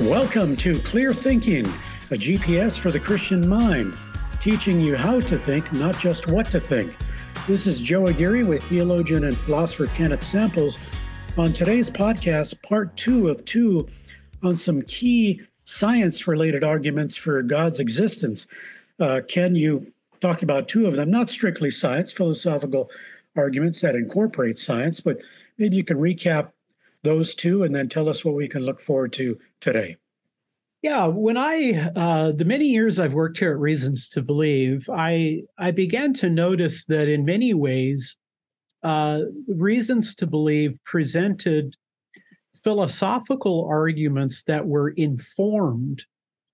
Welcome to Clear Thinking, a GPS for the Christian mind, teaching you how to think, not just what to think. This is Joe Aguirre with theologian and philosopher Kenneth Samples. On today's podcast, part two of two on some key science related arguments for God's existence. Uh, Ken, you talked about two of them, not strictly science, philosophical arguments that incorporate science, but maybe you can recap those two and then tell us what we can look forward to today. Yeah, when I uh, the many years I've worked here at Reasons to Believe, I I began to notice that in many ways, uh, Reasons to Believe presented philosophical arguments that were informed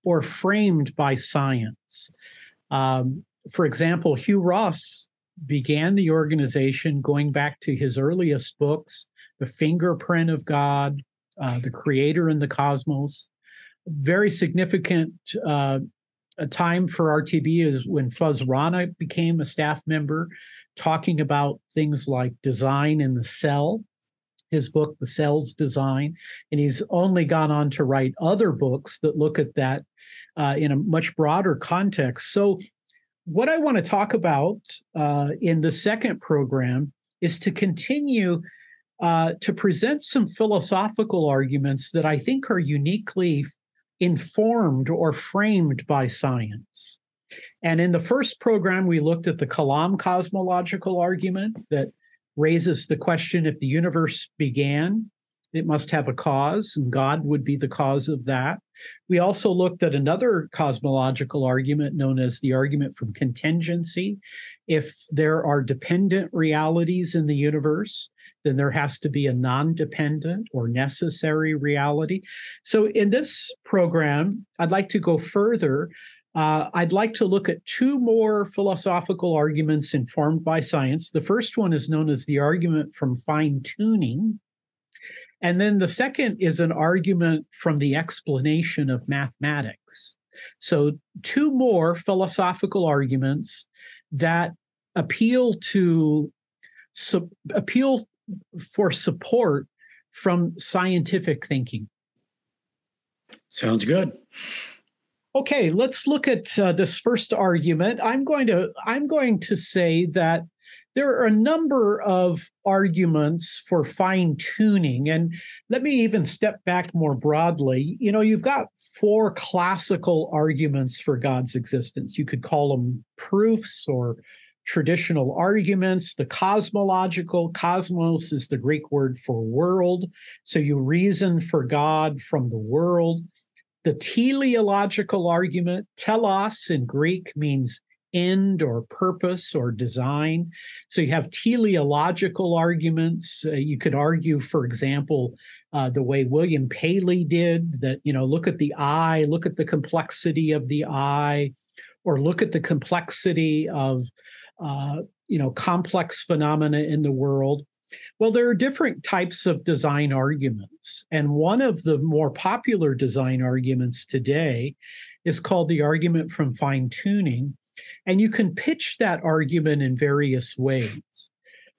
or framed by science. Um, for example, Hugh Ross began the organization going back to his earliest books, The Fingerprint of God, uh, The Creator and the Cosmos. Very significant uh, a time for RTB is when Fuz Rana became a staff member, talking about things like design in the cell. His book, The Cell's Design, and he's only gone on to write other books that look at that uh, in a much broader context. So what I want to talk about uh, in the second program is to continue uh, to present some philosophical arguments that I think are uniquely informed or framed by science. And in the first program, we looked at the Kalam cosmological argument that raises the question if the universe began, it must have a cause, and God would be the cause of that. We also looked at another cosmological argument known as the argument from contingency. If there are dependent realities in the universe, then there has to be a non dependent or necessary reality. So, in this program, I'd like to go further. Uh, I'd like to look at two more philosophical arguments informed by science. The first one is known as the argument from fine tuning. And then the second is an argument from the explanation of mathematics. So, two more philosophical arguments that appeal to su- appeal for support from scientific thinking. Sounds good. Okay, let's look at uh, this first argument. I'm going to I'm going to say that there are a number of arguments for fine tuning. And let me even step back more broadly. You know, you've got four classical arguments for God's existence. You could call them proofs or traditional arguments. The cosmological, cosmos is the Greek word for world. So you reason for God from the world. The teleological argument, telos in Greek means end or purpose or design. So you have teleological arguments. Uh, you could argue, for example, uh, the way William Paley did that, you know, look at the eye, look at the complexity of the eye, or look at the complexity of, uh, you know, complex phenomena in the world. Well, there are different types of design arguments. And one of the more popular design arguments today is called the argument from fine tuning. And you can pitch that argument in various ways.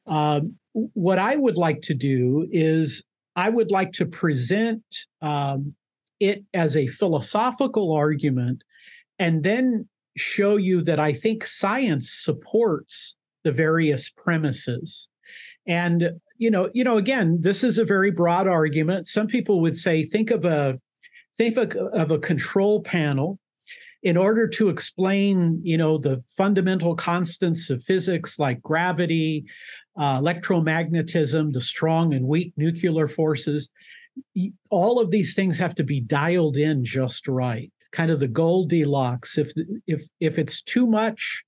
Um, what I would like to do is I would like to present um, it as a philosophical argument and then show you that I think science supports the various premises. And you know, you know, again, this is a very broad argument. Some people would say, think of a think of a, of a control panel in order to explain, you know, the fundamental constants of physics like gravity, uh, electromagnetism, the strong and weak nuclear forces, all of these things have to be dialed in just right. Kind of the Goldilocks. If if if it's too much,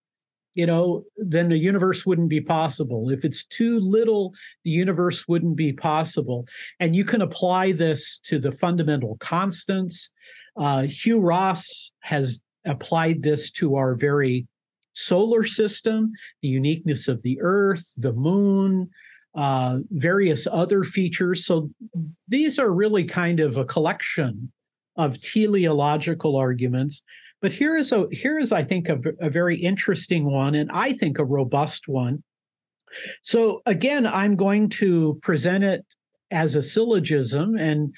you know, then the universe wouldn't be possible. If it's too little, the universe wouldn't be possible. And you can apply this to the fundamental constants. Uh, Hugh Ross has applied this to our very solar system, the uniqueness of the Earth, the moon, uh, various other features. So these are really kind of a collection of teleological arguments. But here is a here is I think a, a very interesting one, and I think a robust one. So again, I'm going to present it as a syllogism, and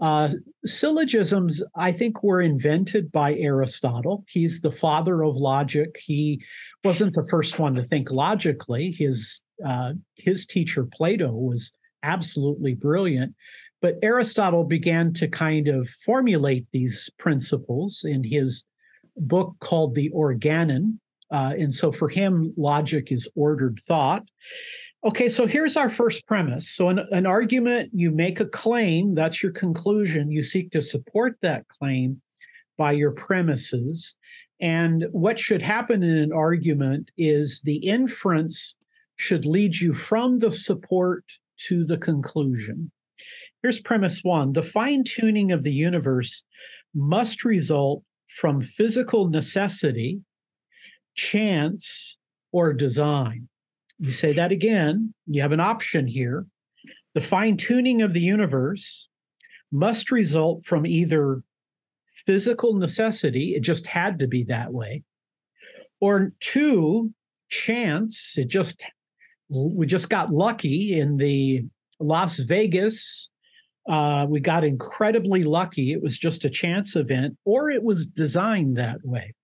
Uh, syllogisms, I think, were invented by Aristotle. He's the father of logic. He wasn't the first one to think logically. His uh, his teacher Plato was absolutely brilliant, but Aristotle began to kind of formulate these principles in his book called the Organon. Uh, and so for him, logic is ordered thought. Okay, so here's our first premise. So, an, an argument, you make a claim, that's your conclusion. You seek to support that claim by your premises. And what should happen in an argument is the inference should lead you from the support to the conclusion. Here's premise one the fine tuning of the universe must result from physical necessity, chance, or design. You say that again, you have an option here. The fine tuning of the universe must result from either physical necessity, it just had to be that way, or two, chance, it just we just got lucky in the Las Vegas. Uh, we got incredibly lucky. It was just a chance event, or it was designed that way.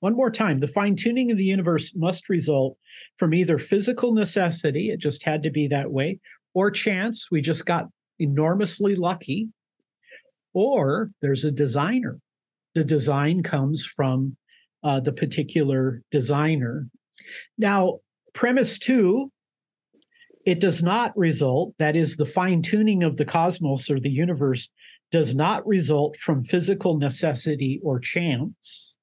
One more time the fine tuning of the universe must result from either physical necessity, it just had to be that way, or chance, we just got enormously lucky, or there's a designer. The design comes from uh, the particular designer. Now, premise two it does not result, that is, the fine tuning of the cosmos or the universe does not result from physical necessity or chance.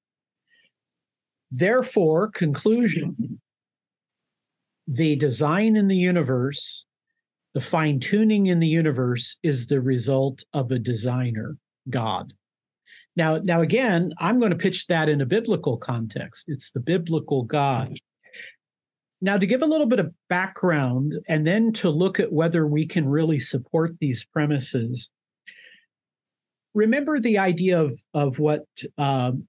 Therefore, conclusion the design in the universe, the fine tuning in the universe is the result of a designer, God. Now, now again, I'm going to pitch that in a biblical context. It's the biblical God. Now, to give a little bit of background and then to look at whether we can really support these premises, remember the idea of, of what um,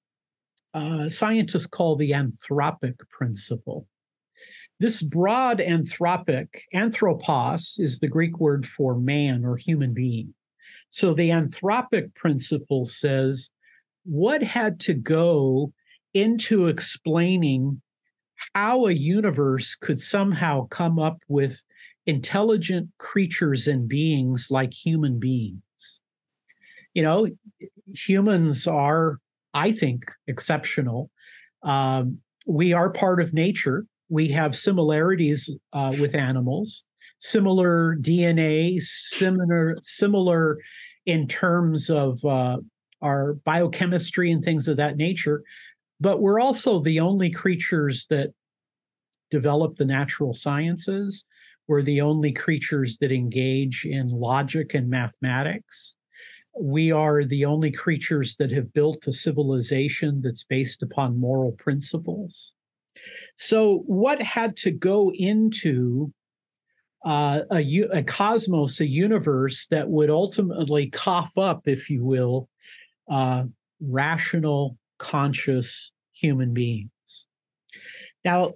uh, scientists call the anthropic principle. This broad anthropic, anthropos is the Greek word for man or human being. So the anthropic principle says what had to go into explaining how a universe could somehow come up with intelligent creatures and beings like human beings. You know, humans are I think, exceptional. Um, we are part of nature. We have similarities uh, with animals, similar DNA, similar similar in terms of uh, our biochemistry and things of that nature. But we're also the only creatures that develop the natural sciences. We're the only creatures that engage in logic and mathematics we are the only creatures that have built a civilization that's based upon moral principles. So, what had to go into uh, a, a cosmos, a universe that would ultimately cough up, if you will, uh, rational, conscious human beings? Now,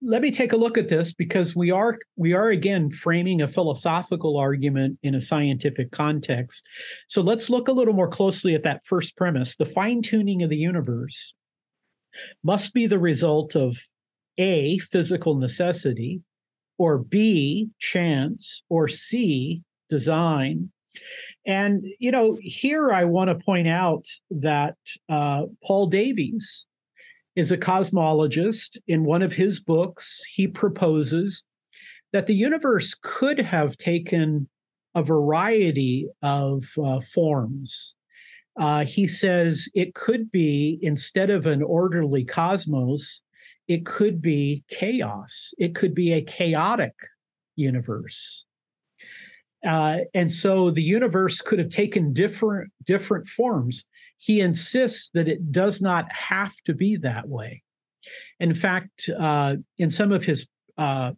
let me take a look at this because we are we are again framing a philosophical argument in a scientific context. So let's look a little more closely at that first premise. The fine tuning of the universe must be the result of a physical necessity or b chance or c design. And you know here i want to point out that uh, paul davies is a cosmologist. In one of his books, he proposes that the universe could have taken a variety of uh, forms. Uh, he says it could be, instead of an orderly cosmos, it could be chaos. It could be a chaotic universe. Uh, and so the universe could have taken different different forms he insists that it does not have to be that way. In fact, uh, in some of his uh,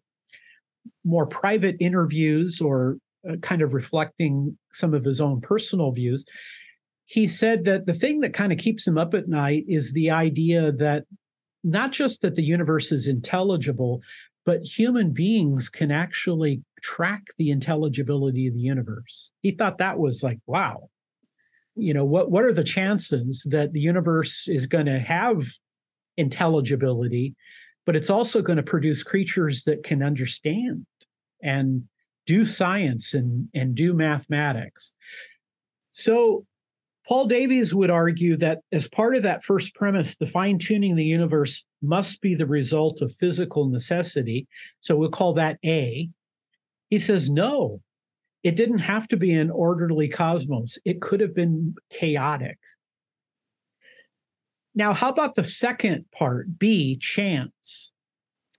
more private interviews or uh, kind of reflecting some of his own personal views, he said that the thing that kind of keeps him up at night is the idea that not just that the universe is intelligible, but human beings can actually track the intelligibility of the universe. He thought that was like, wow, you know what what are the chances that the universe is going to have intelligibility but it's also going to produce creatures that can understand and do science and and do mathematics so Paul Davies would argue that as part of that first premise, the fine tuning the universe must be the result of physical necessity. So we'll call that A. He says, no, it didn't have to be an orderly cosmos, it could have been chaotic. Now, how about the second part, B, chance?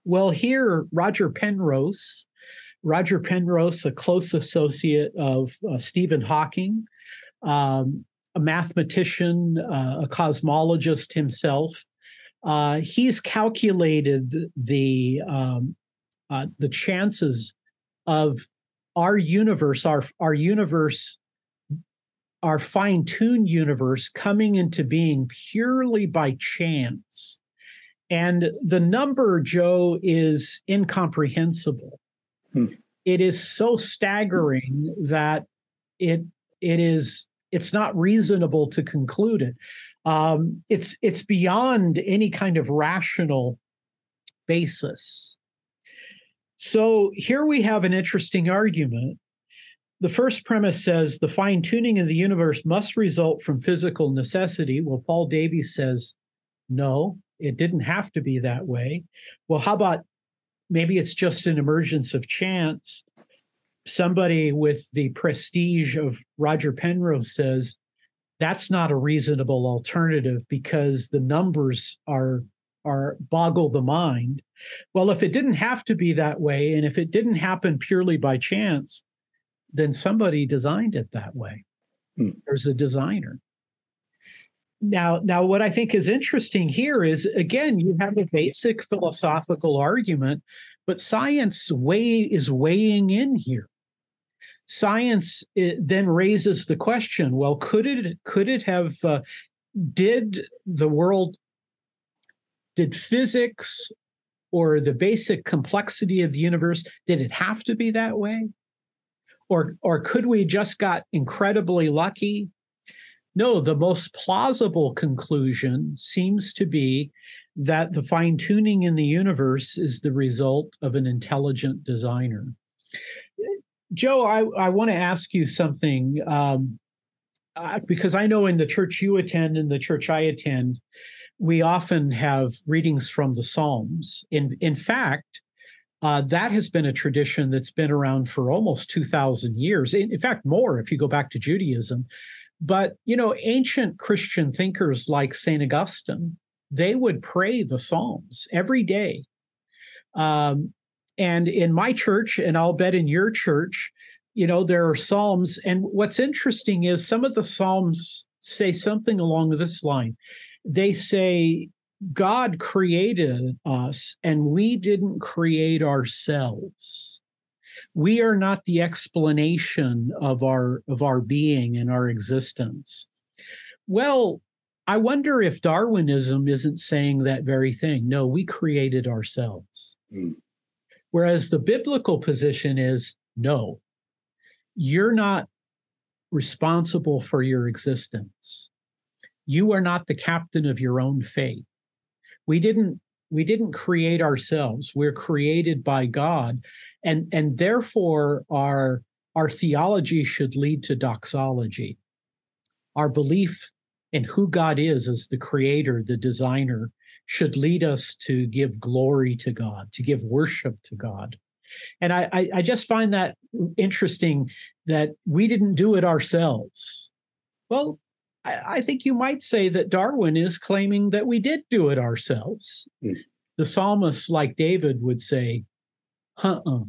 Well, here, Roger Penrose, Roger Penrose, a close associate of uh, Stephen Hawking, um, a mathematician, uh, a cosmologist himself. Uh, he's calculated the um, uh, the chances of our universe, our our universe, our fine-tuned universe coming into being purely by chance. And the number, Joe, is incomprehensible. Hmm. It is so staggering that it it is it's not reasonable to conclude it. Um, it's it's beyond any kind of rational basis. So here we have an interesting argument. The first premise says the fine tuning of the universe must result from physical necessity. Well, Paul Davies says no, it didn't have to be that way. Well, how about maybe it's just an emergence of chance? somebody with the prestige of Roger Penrose says that's not a reasonable alternative because the numbers are are boggle the mind. Well, if it didn't have to be that way, and if it didn't happen purely by chance, then somebody designed it that way. Hmm. There's a designer. Now, now, what I think is interesting here is again, you have a basic philosophical argument, but science way is weighing in here science then raises the question well could it could it have uh, did the world did physics or the basic complexity of the universe did it have to be that way? Or or could we just got incredibly lucky? No the most plausible conclusion seems to be that the fine tuning in the universe is the result of an intelligent designer. Joe, I, I want to ask you something um, uh, because I know in the church you attend and the church I attend, we often have readings from the Psalms. In in fact, uh, that has been a tradition that's been around for almost two thousand years. In, in fact, more if you go back to Judaism. But you know, ancient Christian thinkers like Saint Augustine, they would pray the Psalms every day. Um, and in my church, and I'll bet in your church, you know, there are Psalms. And what's interesting is some of the Psalms say something along this line. They say, God created us and we didn't create ourselves. We are not the explanation of our of our being and our existence. Well, I wonder if Darwinism isn't saying that very thing. No, we created ourselves. Mm. Whereas the biblical position is no, you're not responsible for your existence. You are not the captain of your own fate. We didn't we didn't create ourselves. We're created by God. And, and therefore our our theology should lead to doxology. Our belief in who God is as the creator, the designer, should lead us to give glory to God, to give worship to God. And I, I, I just find that interesting that we didn't do it ourselves. Well, I, I, think you might say that Darwin is claiming that we did do it ourselves. Mm. The psalmist, like David, would say, "Uh-uh,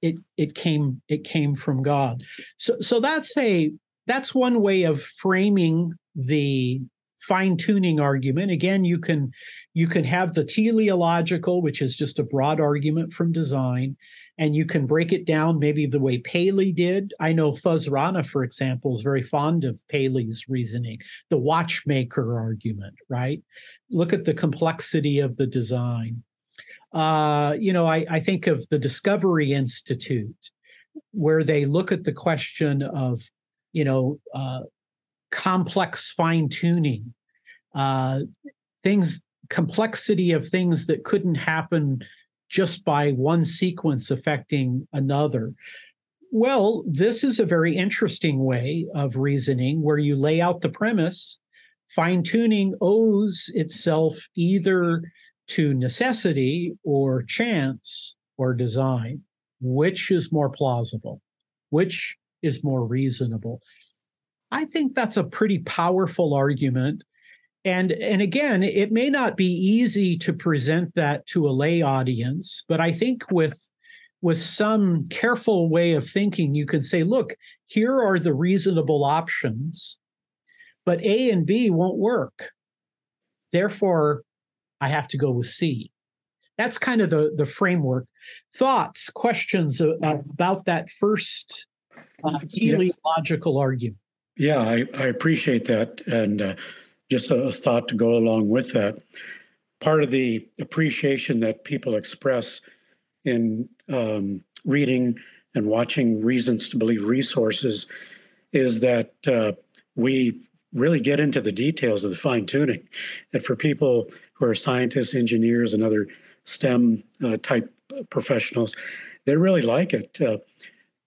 it it came it came from God." So so that's a that's one way of framing the fine tuning argument again you can you can have the teleological which is just a broad argument from design and you can break it down maybe the way Paley did. I know Fuz Rana, for example, is very fond of Paley's reasoning, the watchmaker argument, right? Look at the complexity of the design. Uh, you know, I, I think of the Discovery Institute, where they look at the question of, you know, uh, complex fine tuning, uh, things, complexity of things that couldn't happen just by one sequence affecting another. Well, this is a very interesting way of reasoning where you lay out the premise. Fine tuning owes itself either to necessity or chance or design. Which is more plausible? Which is more reasonable? I think that's a pretty powerful argument. And, and again, it may not be easy to present that to a lay audience, but I think with with some careful way of thinking, you can say, look, here are the reasonable options, but A and B won't work. Therefore, I have to go with C. That's kind of the, the framework. Thoughts, questions about that first uh, teleological yeah. argument? Yeah, I, I appreciate that. And uh, just a thought to go along with that. Part of the appreciation that people express in um, reading and watching Reasons to Believe resources is that uh, we really get into the details of the fine tuning. And for people who are scientists, engineers, and other STEM uh, type professionals, they really like it. Uh,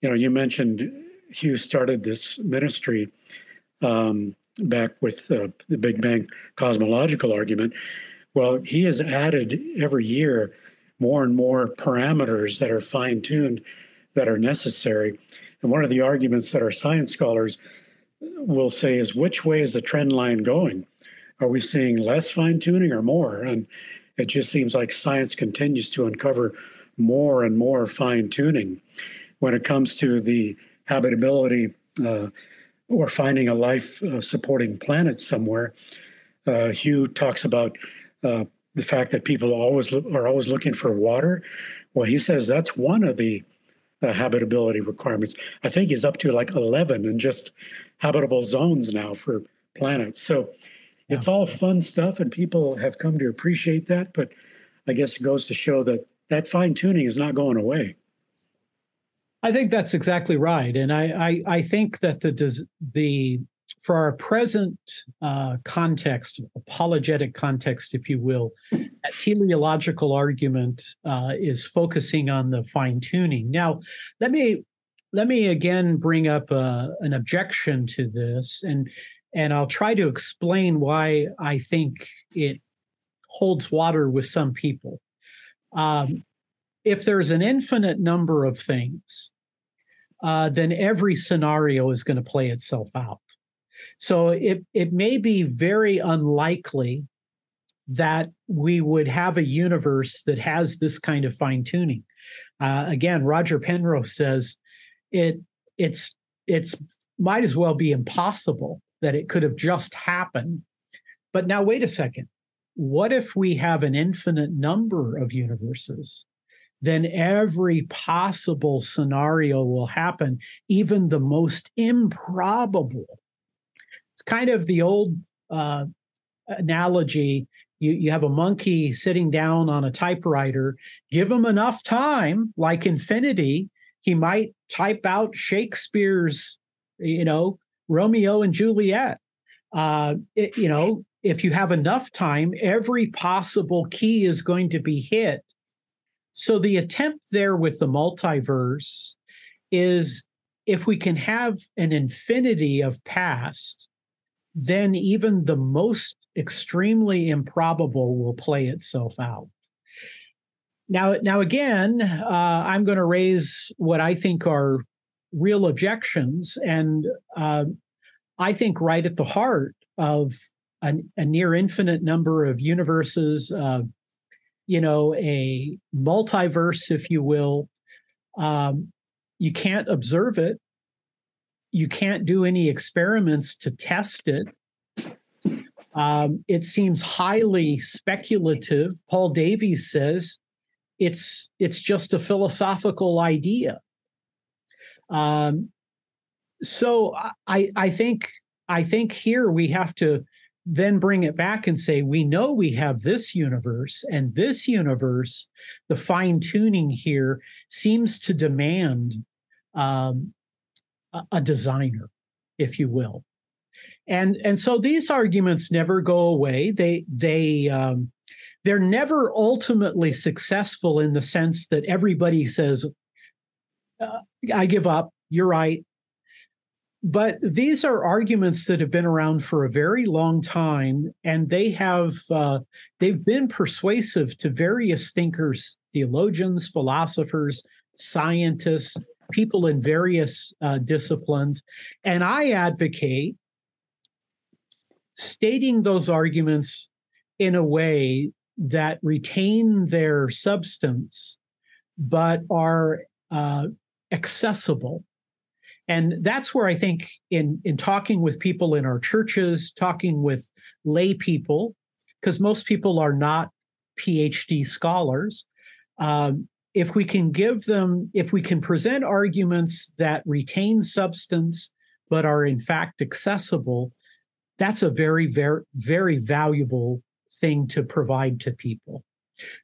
you know, you mentioned Hugh started this ministry um, back with uh, the Big Bang cosmological argument. Well, he has added every year more and more parameters that are fine tuned that are necessary. And one of the arguments that our science scholars will say is which way is the trend line going? Are we seeing less fine tuning or more? And it just seems like science continues to uncover more and more fine tuning when it comes to the habitability uh, or finding a life uh, supporting planet somewhere. Uh, Hugh talks about uh, the fact that people always are always looking for water. Well, he says that's one of the uh, habitability requirements. I think he's up to like 11 and just habitable zones now for planets. So yeah. it's all fun stuff, and people have come to appreciate that. But I guess it goes to show that that fine tuning is not going away. I think that's exactly right, and I I, I think that the the for our present uh, context, apologetic context, if you will, that teleological argument uh, is focusing on the fine tuning. Now, let me let me again bring up uh, an objection to this, and and I'll try to explain why I think it holds water with some people. Um, if there's an infinite number of things, uh, then every scenario is going to play itself out. So it, it may be very unlikely that we would have a universe that has this kind of fine tuning. Uh, again, Roger Penrose says it it's it's might as well be impossible that it could have just happened. But now wait a second. What if we have an infinite number of universes? Then every possible scenario will happen, even the most improbable It's kind of the old uh, analogy. You, you have a monkey sitting down on a typewriter. Give him enough time, like infinity, he might type out Shakespeare's, you know, Romeo and Juliet. Uh, it, you know, if you have enough time, every possible key is going to be hit. So the attempt there with the multiverse is if we can have an infinity of past, then even the most extremely improbable will play itself out. Now, now again, uh, I'm going to raise what I think are real objections, and uh, I think right at the heart of a, a near infinite number of universes, uh, you know, a multiverse, if you will. Um, you can't observe it you can't do any experiments to test it. Um, it seems highly speculative. Paul Davies says it's it's just a philosophical idea. Um, so I I think I think here we have to then bring it back and say we know we have this universe and this universe the fine tuning here seems to demand um, a designer, if you will. and and so these arguments never go away. They they um, they're never ultimately successful in the sense that everybody says uh, i give up. You're right but these are arguments that have been around for a very long time and they have uh, they've been persuasive to various thinkers theologians philosophers scientists people in various uh, disciplines. And i advocate stating those arguments in a way that retain their substance but are uh, accessible and that's where i think in in talking with people in our churches talking with lay people because most people are not phd scholars um, if we can give them if we can present arguments that retain substance but are in fact accessible that's a very very very valuable thing to provide to people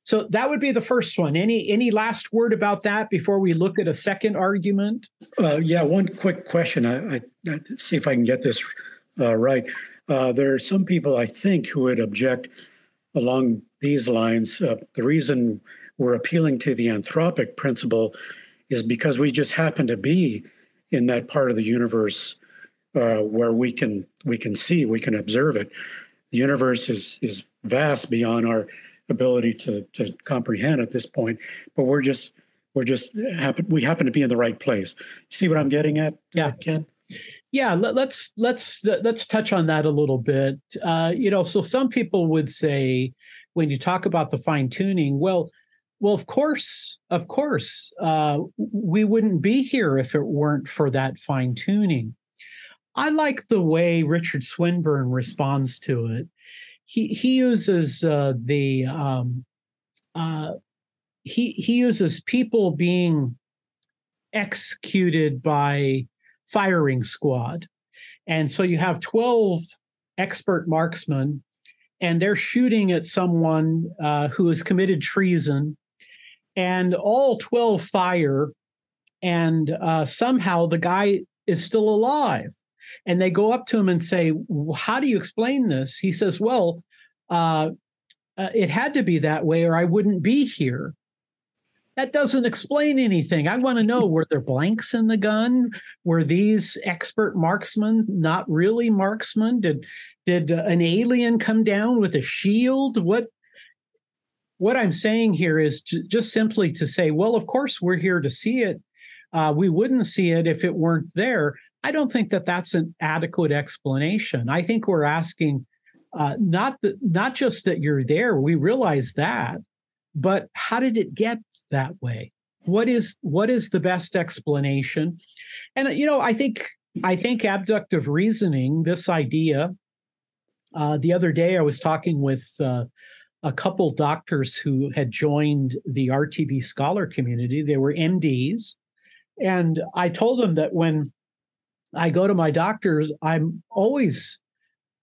so that would be the first one. Any any last word about that before we look at a second argument? Uh, yeah, one quick question. I, I, I, see if I can get this uh, right. Uh, there are some people I think who would object along these lines. Uh, the reason we're appealing to the anthropic principle is because we just happen to be in that part of the universe uh, where we can we can see, we can observe it. The universe is is vast beyond our ability to to comprehend at this point. But we're just we're just happen we happen to be in the right place. See what I'm getting at? Yeah, Ken. Yeah, let, us let's let's touch on that a little bit. Uh, you know, so some people would say when you talk about the fine tuning, well, well, of course, of course, uh, we wouldn't be here if it weren't for that fine tuning. I like the way Richard Swinburne responds to it he he uses uh, the um, uh, he he uses people being executed by firing squad, and so you have twelve expert marksmen, and they're shooting at someone uh, who has committed treason, and all twelve fire, and uh, somehow the guy is still alive and they go up to him and say, How do you explain this? He says, Well, uh, uh, it had to be that way or I wouldn't be here. That doesn't explain anything. I want to know were there blanks in the gun? Were these expert marksmen not really marksmen? Did did uh, an alien come down with a shield? What what I'm saying here is to, just simply to say, well, of course we're here to see it. Uh, we wouldn't see it if it weren't there. I don't think that that's an adequate explanation. I think we're asking uh, not not just that you're there, we realize that, but how did it get that way? What is what is the best explanation? And you know, I think I think abductive reasoning, this idea. Uh, the other day, I was talking with uh, a couple doctors who had joined the RTB scholar community. They were MDs, and I told them that when I go to my doctors, I'm always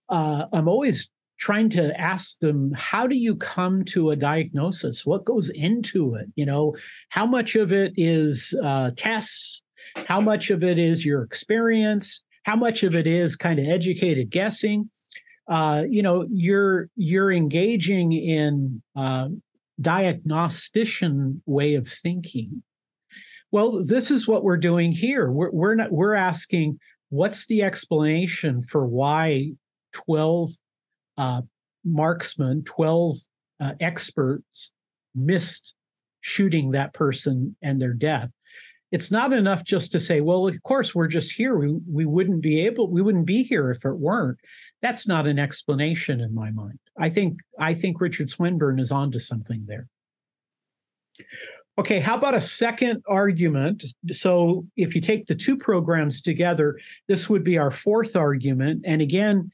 uh, I'm always trying to ask them how do you come to a diagnosis? What goes into it? You know how much of it is uh, tests? How much of it is your experience? How much of it is kind of educated guessing? Uh, you know you're you're engaging in uh, diagnostician way of thinking well this is what we're doing here we're, we're not we're asking what's the explanation for why 12 uh, marksmen, 12 uh, experts missed shooting that person and their death. It's not enough just to say, well, of course, we're just here. We, we wouldn't be able, we wouldn't be here if it weren't. That's not an explanation in my mind. I think I think Richard Swinburne is onto something there. Okay, how about a second argument? So, if you take the two programs together, this would be our fourth argument. And again,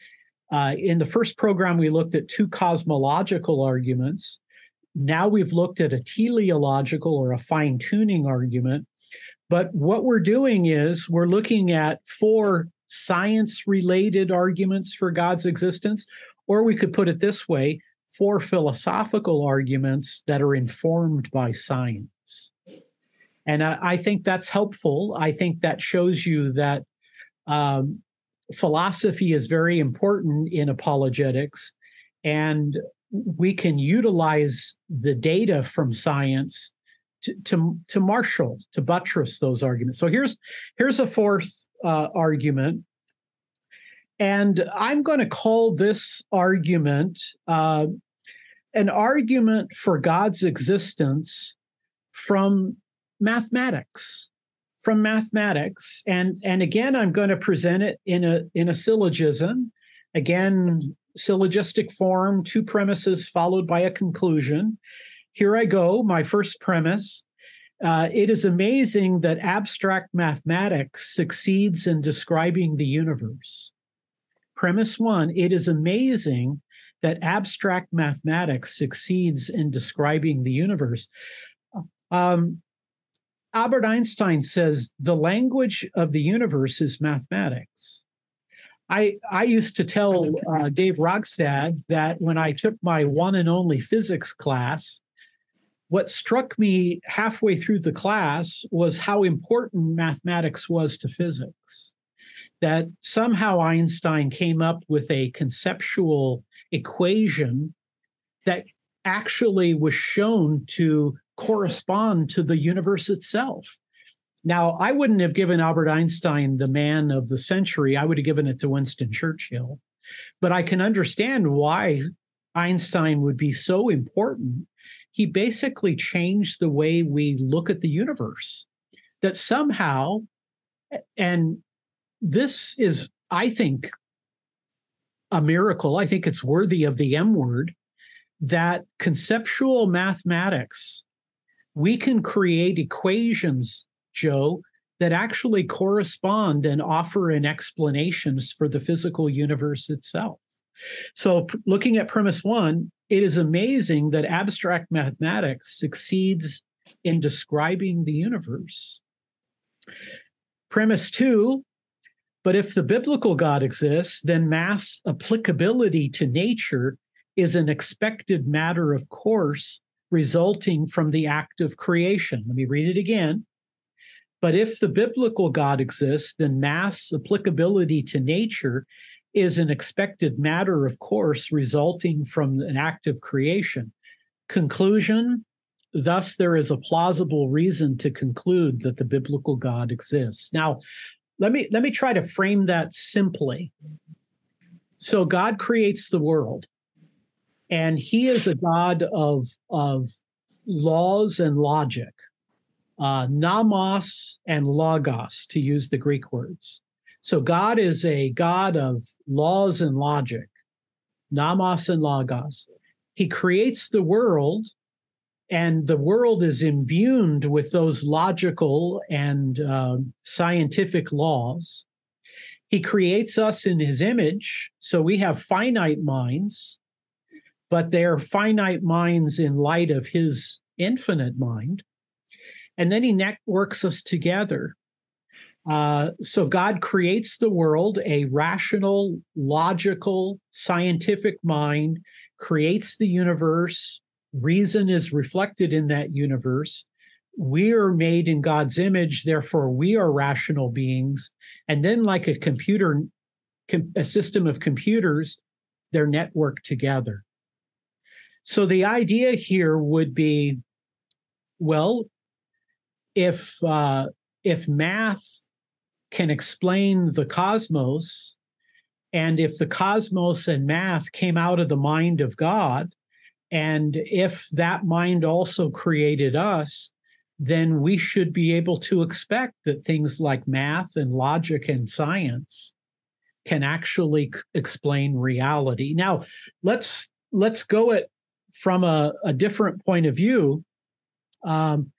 uh, in the first program, we looked at two cosmological arguments. Now we've looked at a teleological or a fine tuning argument. But what we're doing is we're looking at four science related arguments for God's existence, or we could put it this way four philosophical arguments that are informed by science. And I, I think that's helpful. I think that shows you that um, philosophy is very important in apologetics, and we can utilize the data from science to, to, to marshal, to buttress those arguments. So here's here's a fourth uh, argument. And I'm going to call this argument uh, an argument for God's existence from mathematics from mathematics. And and again i'm going to present it in a in a syllogism. Again syllogistic form two premises followed by a conclusion. Here i go my first premise. Uh, it is amazing that abstract mathematics succeeds in describing the universe. Premise one it is amazing that abstract mathematics succeeds in describing the universe. Um, Albert Einstein says the language of the universe is mathematics. I, I used to tell uh, Dave Rogstad that when I took my one and only physics class, what struck me halfway through the class was how important mathematics was to physics. That somehow Einstein came up with a conceptual equation that actually was shown to correspond to the universe itself. Now, I wouldn't have given Albert Einstein the man of the century. I would have given it to Winston Churchill. But I can understand why Einstein would be so important. He basically changed the way we look at the universe. That somehow, and this is, I think, a miracle. I think it's worthy of the M word that conceptual mathematics we can create equations, Joe, that actually correspond and offer an explanations for the physical universe itself. So, looking at premise one, it is amazing that abstract mathematics succeeds in describing the universe. Premise two, but if the biblical God exists, then math's applicability to nature is an expected matter of course resulting from the act of creation. Let me read it again. But if the biblical God exists, then math's applicability to nature is an expected matter, of course, resulting from an act of creation. Conclusion Thus, there is a plausible reason to conclude that the biblical God exists. Now, let me let me try to frame that simply. So God creates the world and he is a god of of laws and logic uh, nomos and logos to use the greek words. So god is a god of laws and logic nomos and logos. He creates the world and the world is imbued with those logical and uh, scientific laws. He creates us in his image so we have finite minds but they're finite minds in light of his infinite mind. And then he networks us together. Uh, so God creates the world, a rational, logical, scientific mind creates the universe. Reason is reflected in that universe. We are made in God's image, therefore, we are rational beings. And then, like a computer, a system of computers, they're networked together. So the idea here would be, well, if uh, if math can explain the cosmos, and if the cosmos and math came out of the mind of God, and if that mind also created us, then we should be able to expect that things like math and logic and science can actually explain reality. Now, let's let's go at from a, a different point of view, um,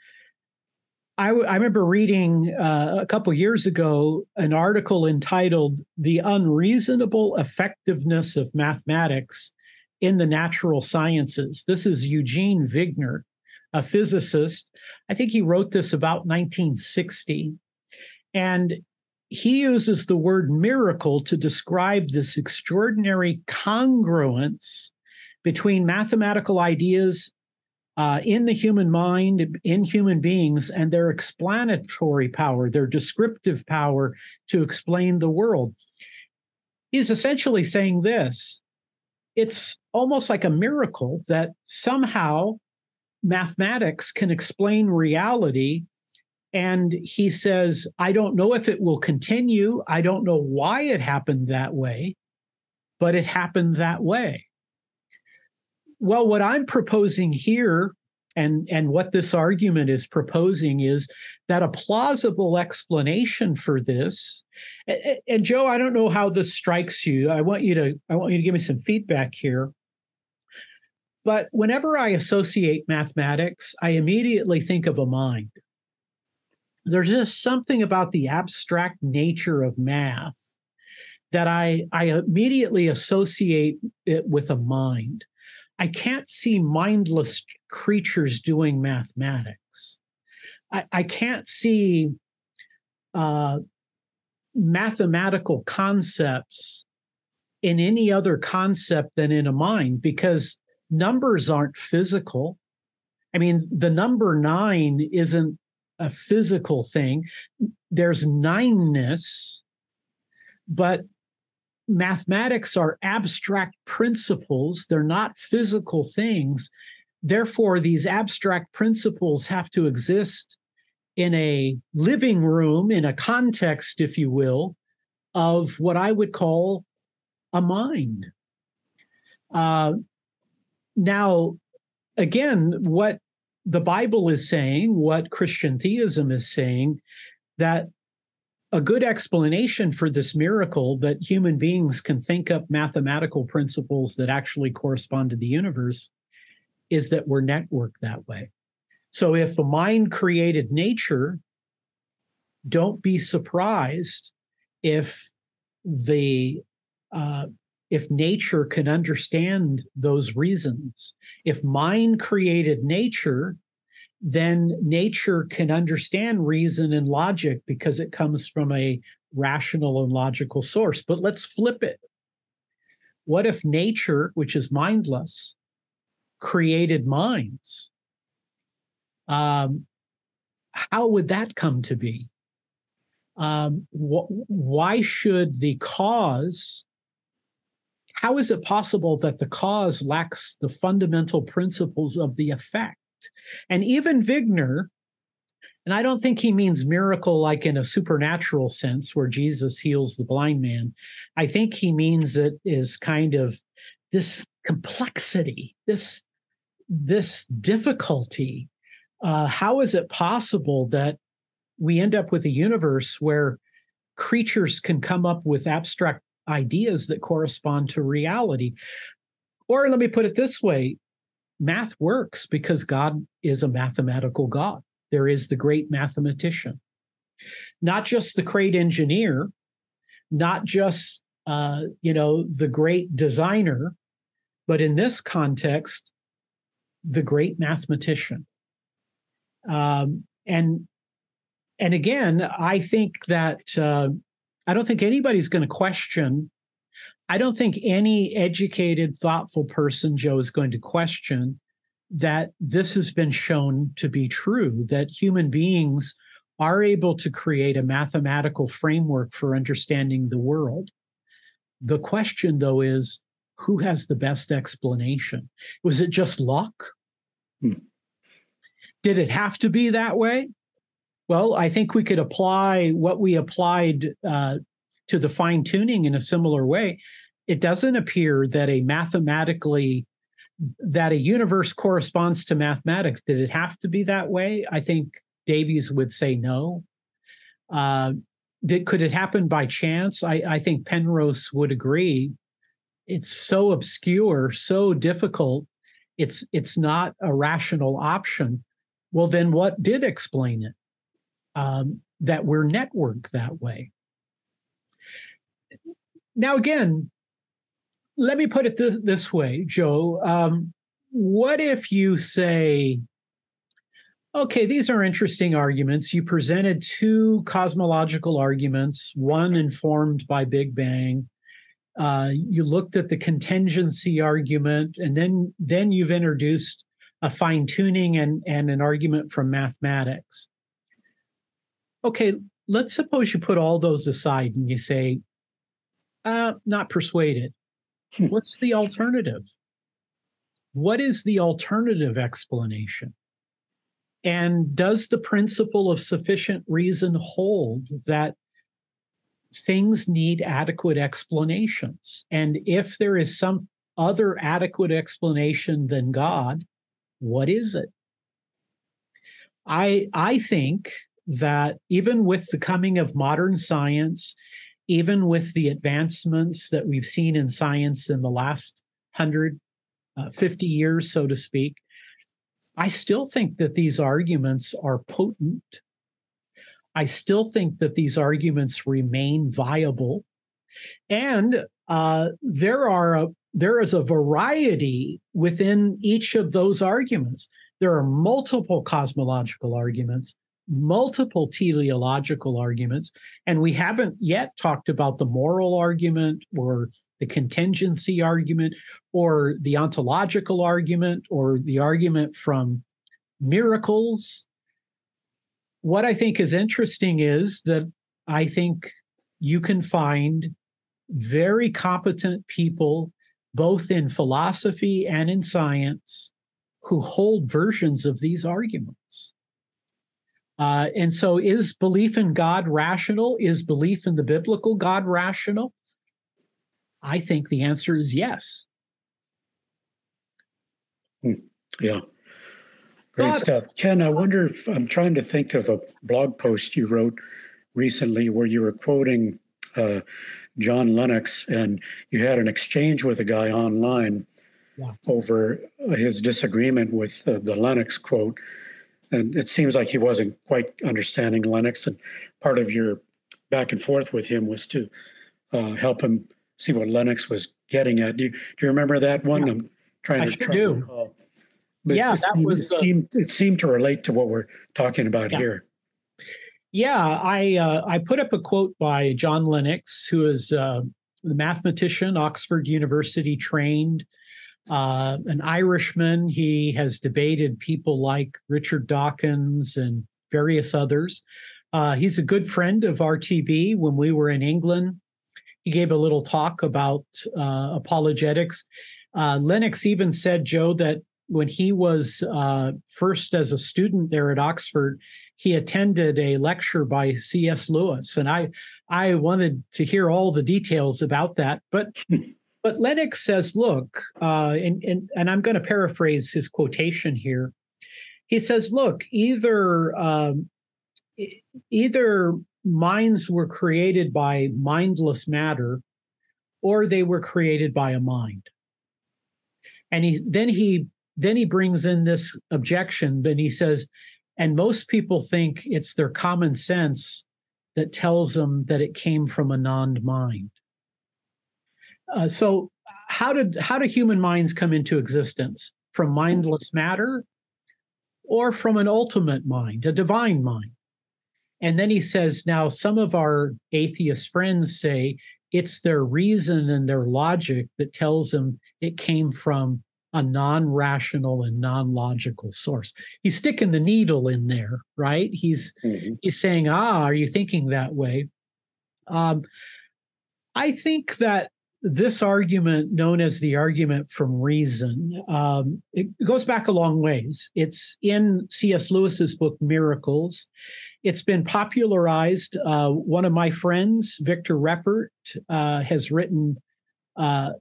I, w- I remember reading uh, a couple years ago an article entitled The Unreasonable Effectiveness of Mathematics in the Natural Sciences. This is Eugene Wigner, a physicist. I think he wrote this about 1960. And he uses the word miracle to describe this extraordinary congruence between mathematical ideas uh, in the human mind, in human beings, and their explanatory power, their descriptive power to explain the world. he's essentially saying this it's almost like a miracle that somehow mathematics can explain reality. And he says, I don't know if it will continue. I don't know why it happened that way, but it happened that way. Well, what I'm proposing here and and what this argument is proposing is that a plausible explanation for this and, and, joe i don't know how this strikes you. I want you to i want you to give me some feedback here. But whenever i associate mathematics i immediately think of a mind. There's just something about the abstract nature of math that i i immediately associate it with a mind I can't see mindless creatures doing mathematics. I, I can't see uh, mathematical concepts in any other concept than in a mind because numbers aren't physical. I mean, the number nine isn't a physical thing. There's nineness, but mathematics are abstract principles, they're not physical things. Therefore, these abstract principles have to exist in a living room, in a context, if you will, of what I would call a mind. Uh, now, again, what the Bible is saying, what Christian theism is saying, that a good explanation for this miracle that human beings can think up mathematical principles that actually correspond to the universe is that we're networked that way. So if a mind created nature, don't be surprised if the uh, if nature can understand those reasons. If mind created nature, then nature can understand reason and logic because it comes from a rational and logical source. But let's flip it. What if nature, which is mindless, created minds? Um, how would that come to be? Um, wh- why should the cause? How is it possible that the cause lacks the fundamental principles of the effect? And even Wigner, and I don't think he means miracle like in a supernatural sense where Jesus heals the blind man. I think he means it is kind of this complexity, this this difficulty. Uh, how is it possible that we end up with a universe where creatures can come up with abstract ideas that correspond to reality? Or let me put it this way math works because God is a mathematical God. There is the great mathematician, not just the great engineer, not just uh, you know the great designer, but in this context, the great mathematician. Um, and and again, I think that uh, I don't think anybody's going to question I don't think any educated, thoughtful person, Joe, is going to question that this has been shown to be true, that human beings are able to create a mathematical framework for understanding the world. The question, though, is who has the best explanation? Was it just luck? Hmm. Did it have to be that way? Well, I think we could apply what we applied uh, to the fine tuning in a similar way, it doesn't appear that a mathematically that a universe corresponds to mathematics. Did it have to be that way? I think Davies would say no. Uh, did, could it happen by chance? I, I think Penrose would agree. It's so obscure, so difficult. It's it's not a rational option. Well, then what did explain it? Um, that we're networked that way. Now, again, let me put it th- this way, Joe. Um, what if you say, okay, these are interesting arguments. You presented two cosmological arguments, one informed by Big Bang. Uh, you looked at the contingency argument, and then then you've introduced a fine tuning and, and an argument from mathematics. Okay, let's suppose you put all those aside and you say, Uh, not persuaded. Hmm. What's the alternative? What is the alternative explanation? And does the principle of sufficient reason hold that things need adequate explanations? And if there is some other adequate explanation than God, what is it? I I think that even with the coming of modern science, even with the advancements that we've seen in science in the last 150 uh, years, so to speak, I still think that these arguments are potent. I still think that these arguments remain viable. And uh, there are a, there is a variety within each of those arguments. There are multiple cosmological arguments, multiple teleological arguments, and we haven't yet talked about the moral argument or the contingency argument or the ontological argument or the argument from miracles. What I think is interesting is that I think you can find very competent people, both in philosophy and in science, who hold versions of these arguments. Uh, and so, is belief in God rational? Is belief in the biblical God rational? I think the answer is yes. Hmm. Yeah. Great God. stuff. Ken, I wonder if I'm trying to think of a blog post you wrote recently where you were quoting uh, John Lennox and you had an exchange with a guy online yeah. over his disagreement with uh, the Lennox quote. And it seems like he wasn't quite understanding Lennox. And part of your back and forth with him was to uh, help him see what Lennox was getting at. Do you, do you remember that one? Yeah. I'm trying I to sure do. recall. But yeah, it that seemed, was, it seemed it seemed to relate to what we're talking about yeah. here. Yeah, I uh, I put up a quote by John Lennox, who is uh, the mathematician, Oxford University trained, uh, an Irishman. He has debated people like Richard Dawkins and various others. Uh, he's a good friend of RTB. When we were in England, he gave a little talk about uh, apologetics. Uh, Lennox even said, Joe, that when he was uh, first as a student there at Oxford, he attended a lecture by C.S. Lewis, and I I wanted to hear all the details about that, but. But Lennox says, look, uh, and, and, and I'm going to paraphrase his quotation here. He says, look, either um, either minds were created by mindless matter, or they were created by a mind. And he then he then he brings in this objection, but he says, and most people think it's their common sense that tells them that it came from a non-mind. Uh, so how did how do human minds come into existence? From mindless matter or from an ultimate mind a divine mind? And then he says now some of our atheist friends say it's their reason and their logic that tells them it came from a non-rational and non-logical source. He's sticking the needle in there right? He's mm-hmm. he's saying ah are you thinking that way? Um, i think that this argument, known as the argument from reason, um, it goes back a long ways. It's in C.S. Lewis's book Miracles. It's been popularized. Uh, one of my friends, Victor Reppert, uh, has written uh,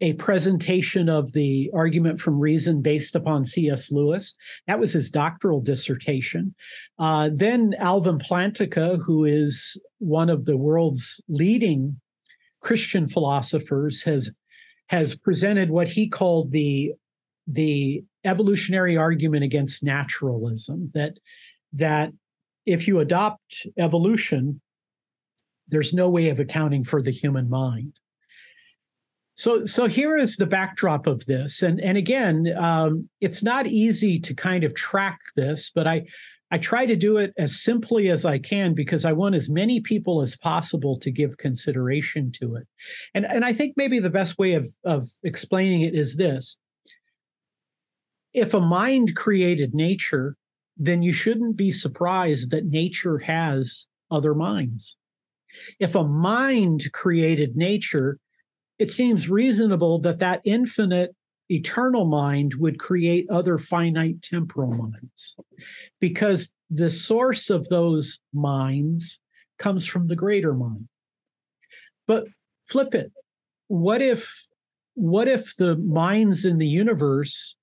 a presentation of the argument from reason based upon C.S. Lewis. That was his doctoral dissertation. Uh, then Alvin Plantinga, who is one of the world's leading Christian philosophers has has presented what he called the the evolutionary argument against naturalism that that if you adopt evolution there's no way of accounting for the human mind. So so here is the backdrop of this. And and again um, it's not easy to kind of track this but i I try to do it as simply as I can because I want as many people as possible to give consideration to it. And, and I think maybe the best way of, of explaining it is this if a mind created nature, then you shouldn't be surprised that nature has other minds. If a mind created nature, it seems reasonable that that infinite eternal mind would create other finite temporal minds because the source of those minds comes from the greater mind. But flip it. What if what if the minds in the universe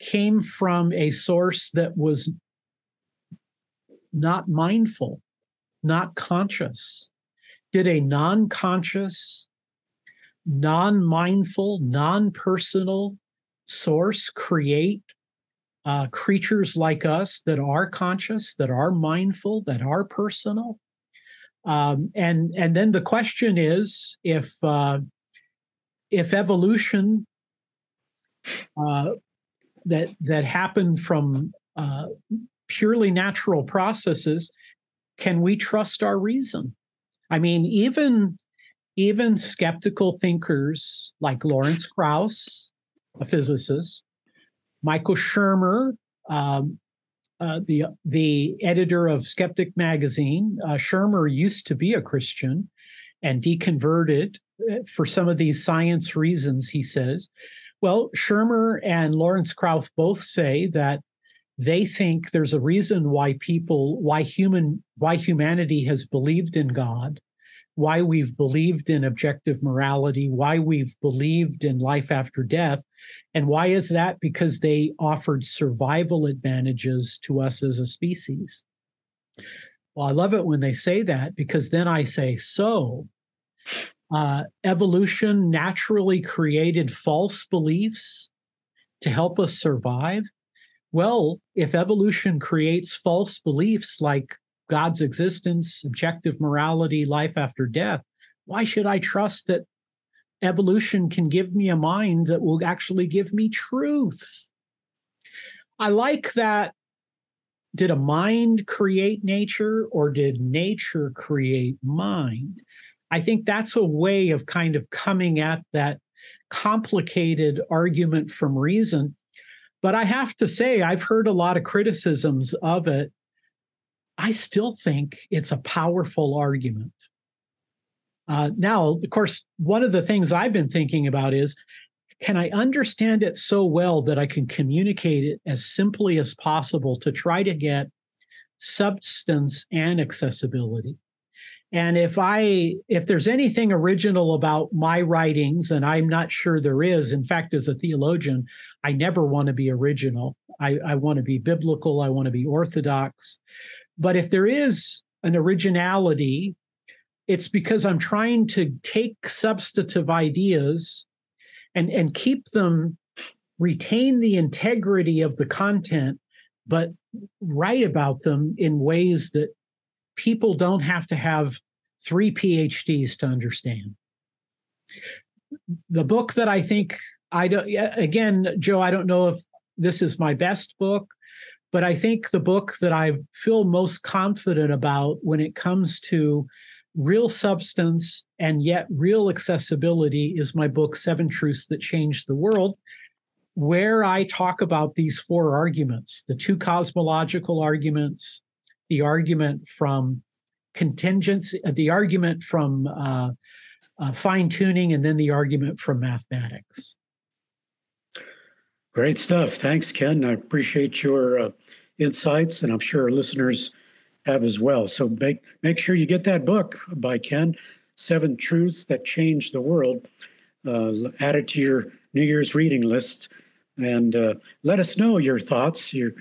came from a source that was not mindful, not conscious? Did a non conscious, non mindful, non personal source create uh, creatures like us that are conscious, that are mindful, that are personal? Um, and and then the question is if uh, if evolution uh, that that happened from uh, purely natural processes, can we trust our reason? I mean, even even skeptical thinkers like Lawrence Krauss, a physicist, Michael Shermer, um, uh, the the editor of Skeptic magazine, uh, Shermer used to be a Christian and deconverted uh, for some of these science reasons. He says, well, Shermer and Lawrence Krauss both say that they think there's a reason why people, why human, why humanity has believed in God why we've believed in objective morality, why we've believed in life after death. And why is that? Because they offered survival advantages to us as a species. Well, I love it when they say that because then I say, so uh, evolution naturally created false beliefs to help us survive. Well, if evolution creates false beliefs like God's existence, objective morality, life after death, why should I trust that evolution can give me a mind that will actually give me truth? I like that. Did a mind create nature or did nature create mind? I think that's a way of kind of coming at that complicated argument from reason. But I have to say, I've heard a lot of criticisms of it I still think it's a powerful argument. Uh, now, of course, one of the things I've been thinking about is can I understand it so well that I can communicate it as simply as possible to try to get substance and accessibility? And if I if there's anything original about my writings, and I'm not sure there is, in fact, as a theologian, I never want to be original. I, I want to be biblical. I want to be orthodox. But if there is an originality, it's because I'm trying to take substantive ideas and, and keep them, retain the integrity of the content, but write about them in ways that people don't have to have three PhDs to understand. The book that I think I don't, again, Joe, I don't know if this is my best book, but I think the book that I feel most confident about when it comes to real substance and yet real accessibility is my book, Seven Truths That Changed the World, where I talk about these four arguments the two cosmological arguments, the argument from contingency, uh, the argument from uh, uh, fine tuning, and then the argument from mathematics. Great stuff. Thanks, Ken. I appreciate your uh, insights, and I'm sure our listeners have as well. So make make sure you get that book by Ken, Seven Truths That Changed the World. Uh, add it to your New Year's reading list, and uh, let us know your thoughts, your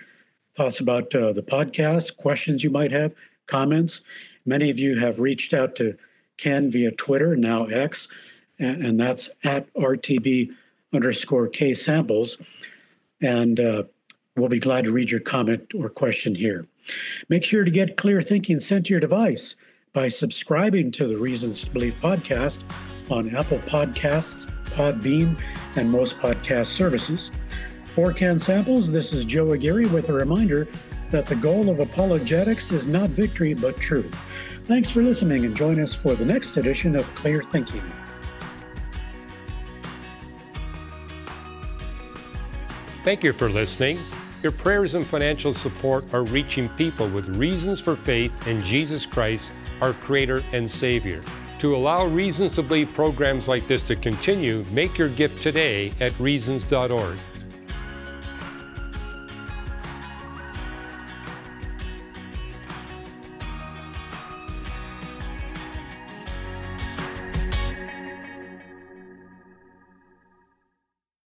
thoughts about uh, the podcast, questions you might have, comments. Many of you have reached out to Ken via Twitter, now X, and, and that's at RTB underscore K samples. And uh, we'll be glad to read your comment or question here. Make sure to get Clear Thinking sent to your device by subscribing to the Reasons to Believe podcast on Apple Podcasts, Podbean, and most podcast services. For Ken Samples, this is Joe Aguirre with a reminder that the goal of apologetics is not victory but truth. Thanks for listening and join us for the next edition of Clear Thinking. Thank you for listening. Your prayers and financial support are reaching people with reasons for faith in Jesus Christ our Creator and Savior. To allow Reasons to Believe programs like this to continue, make your gift today at Reasons.org.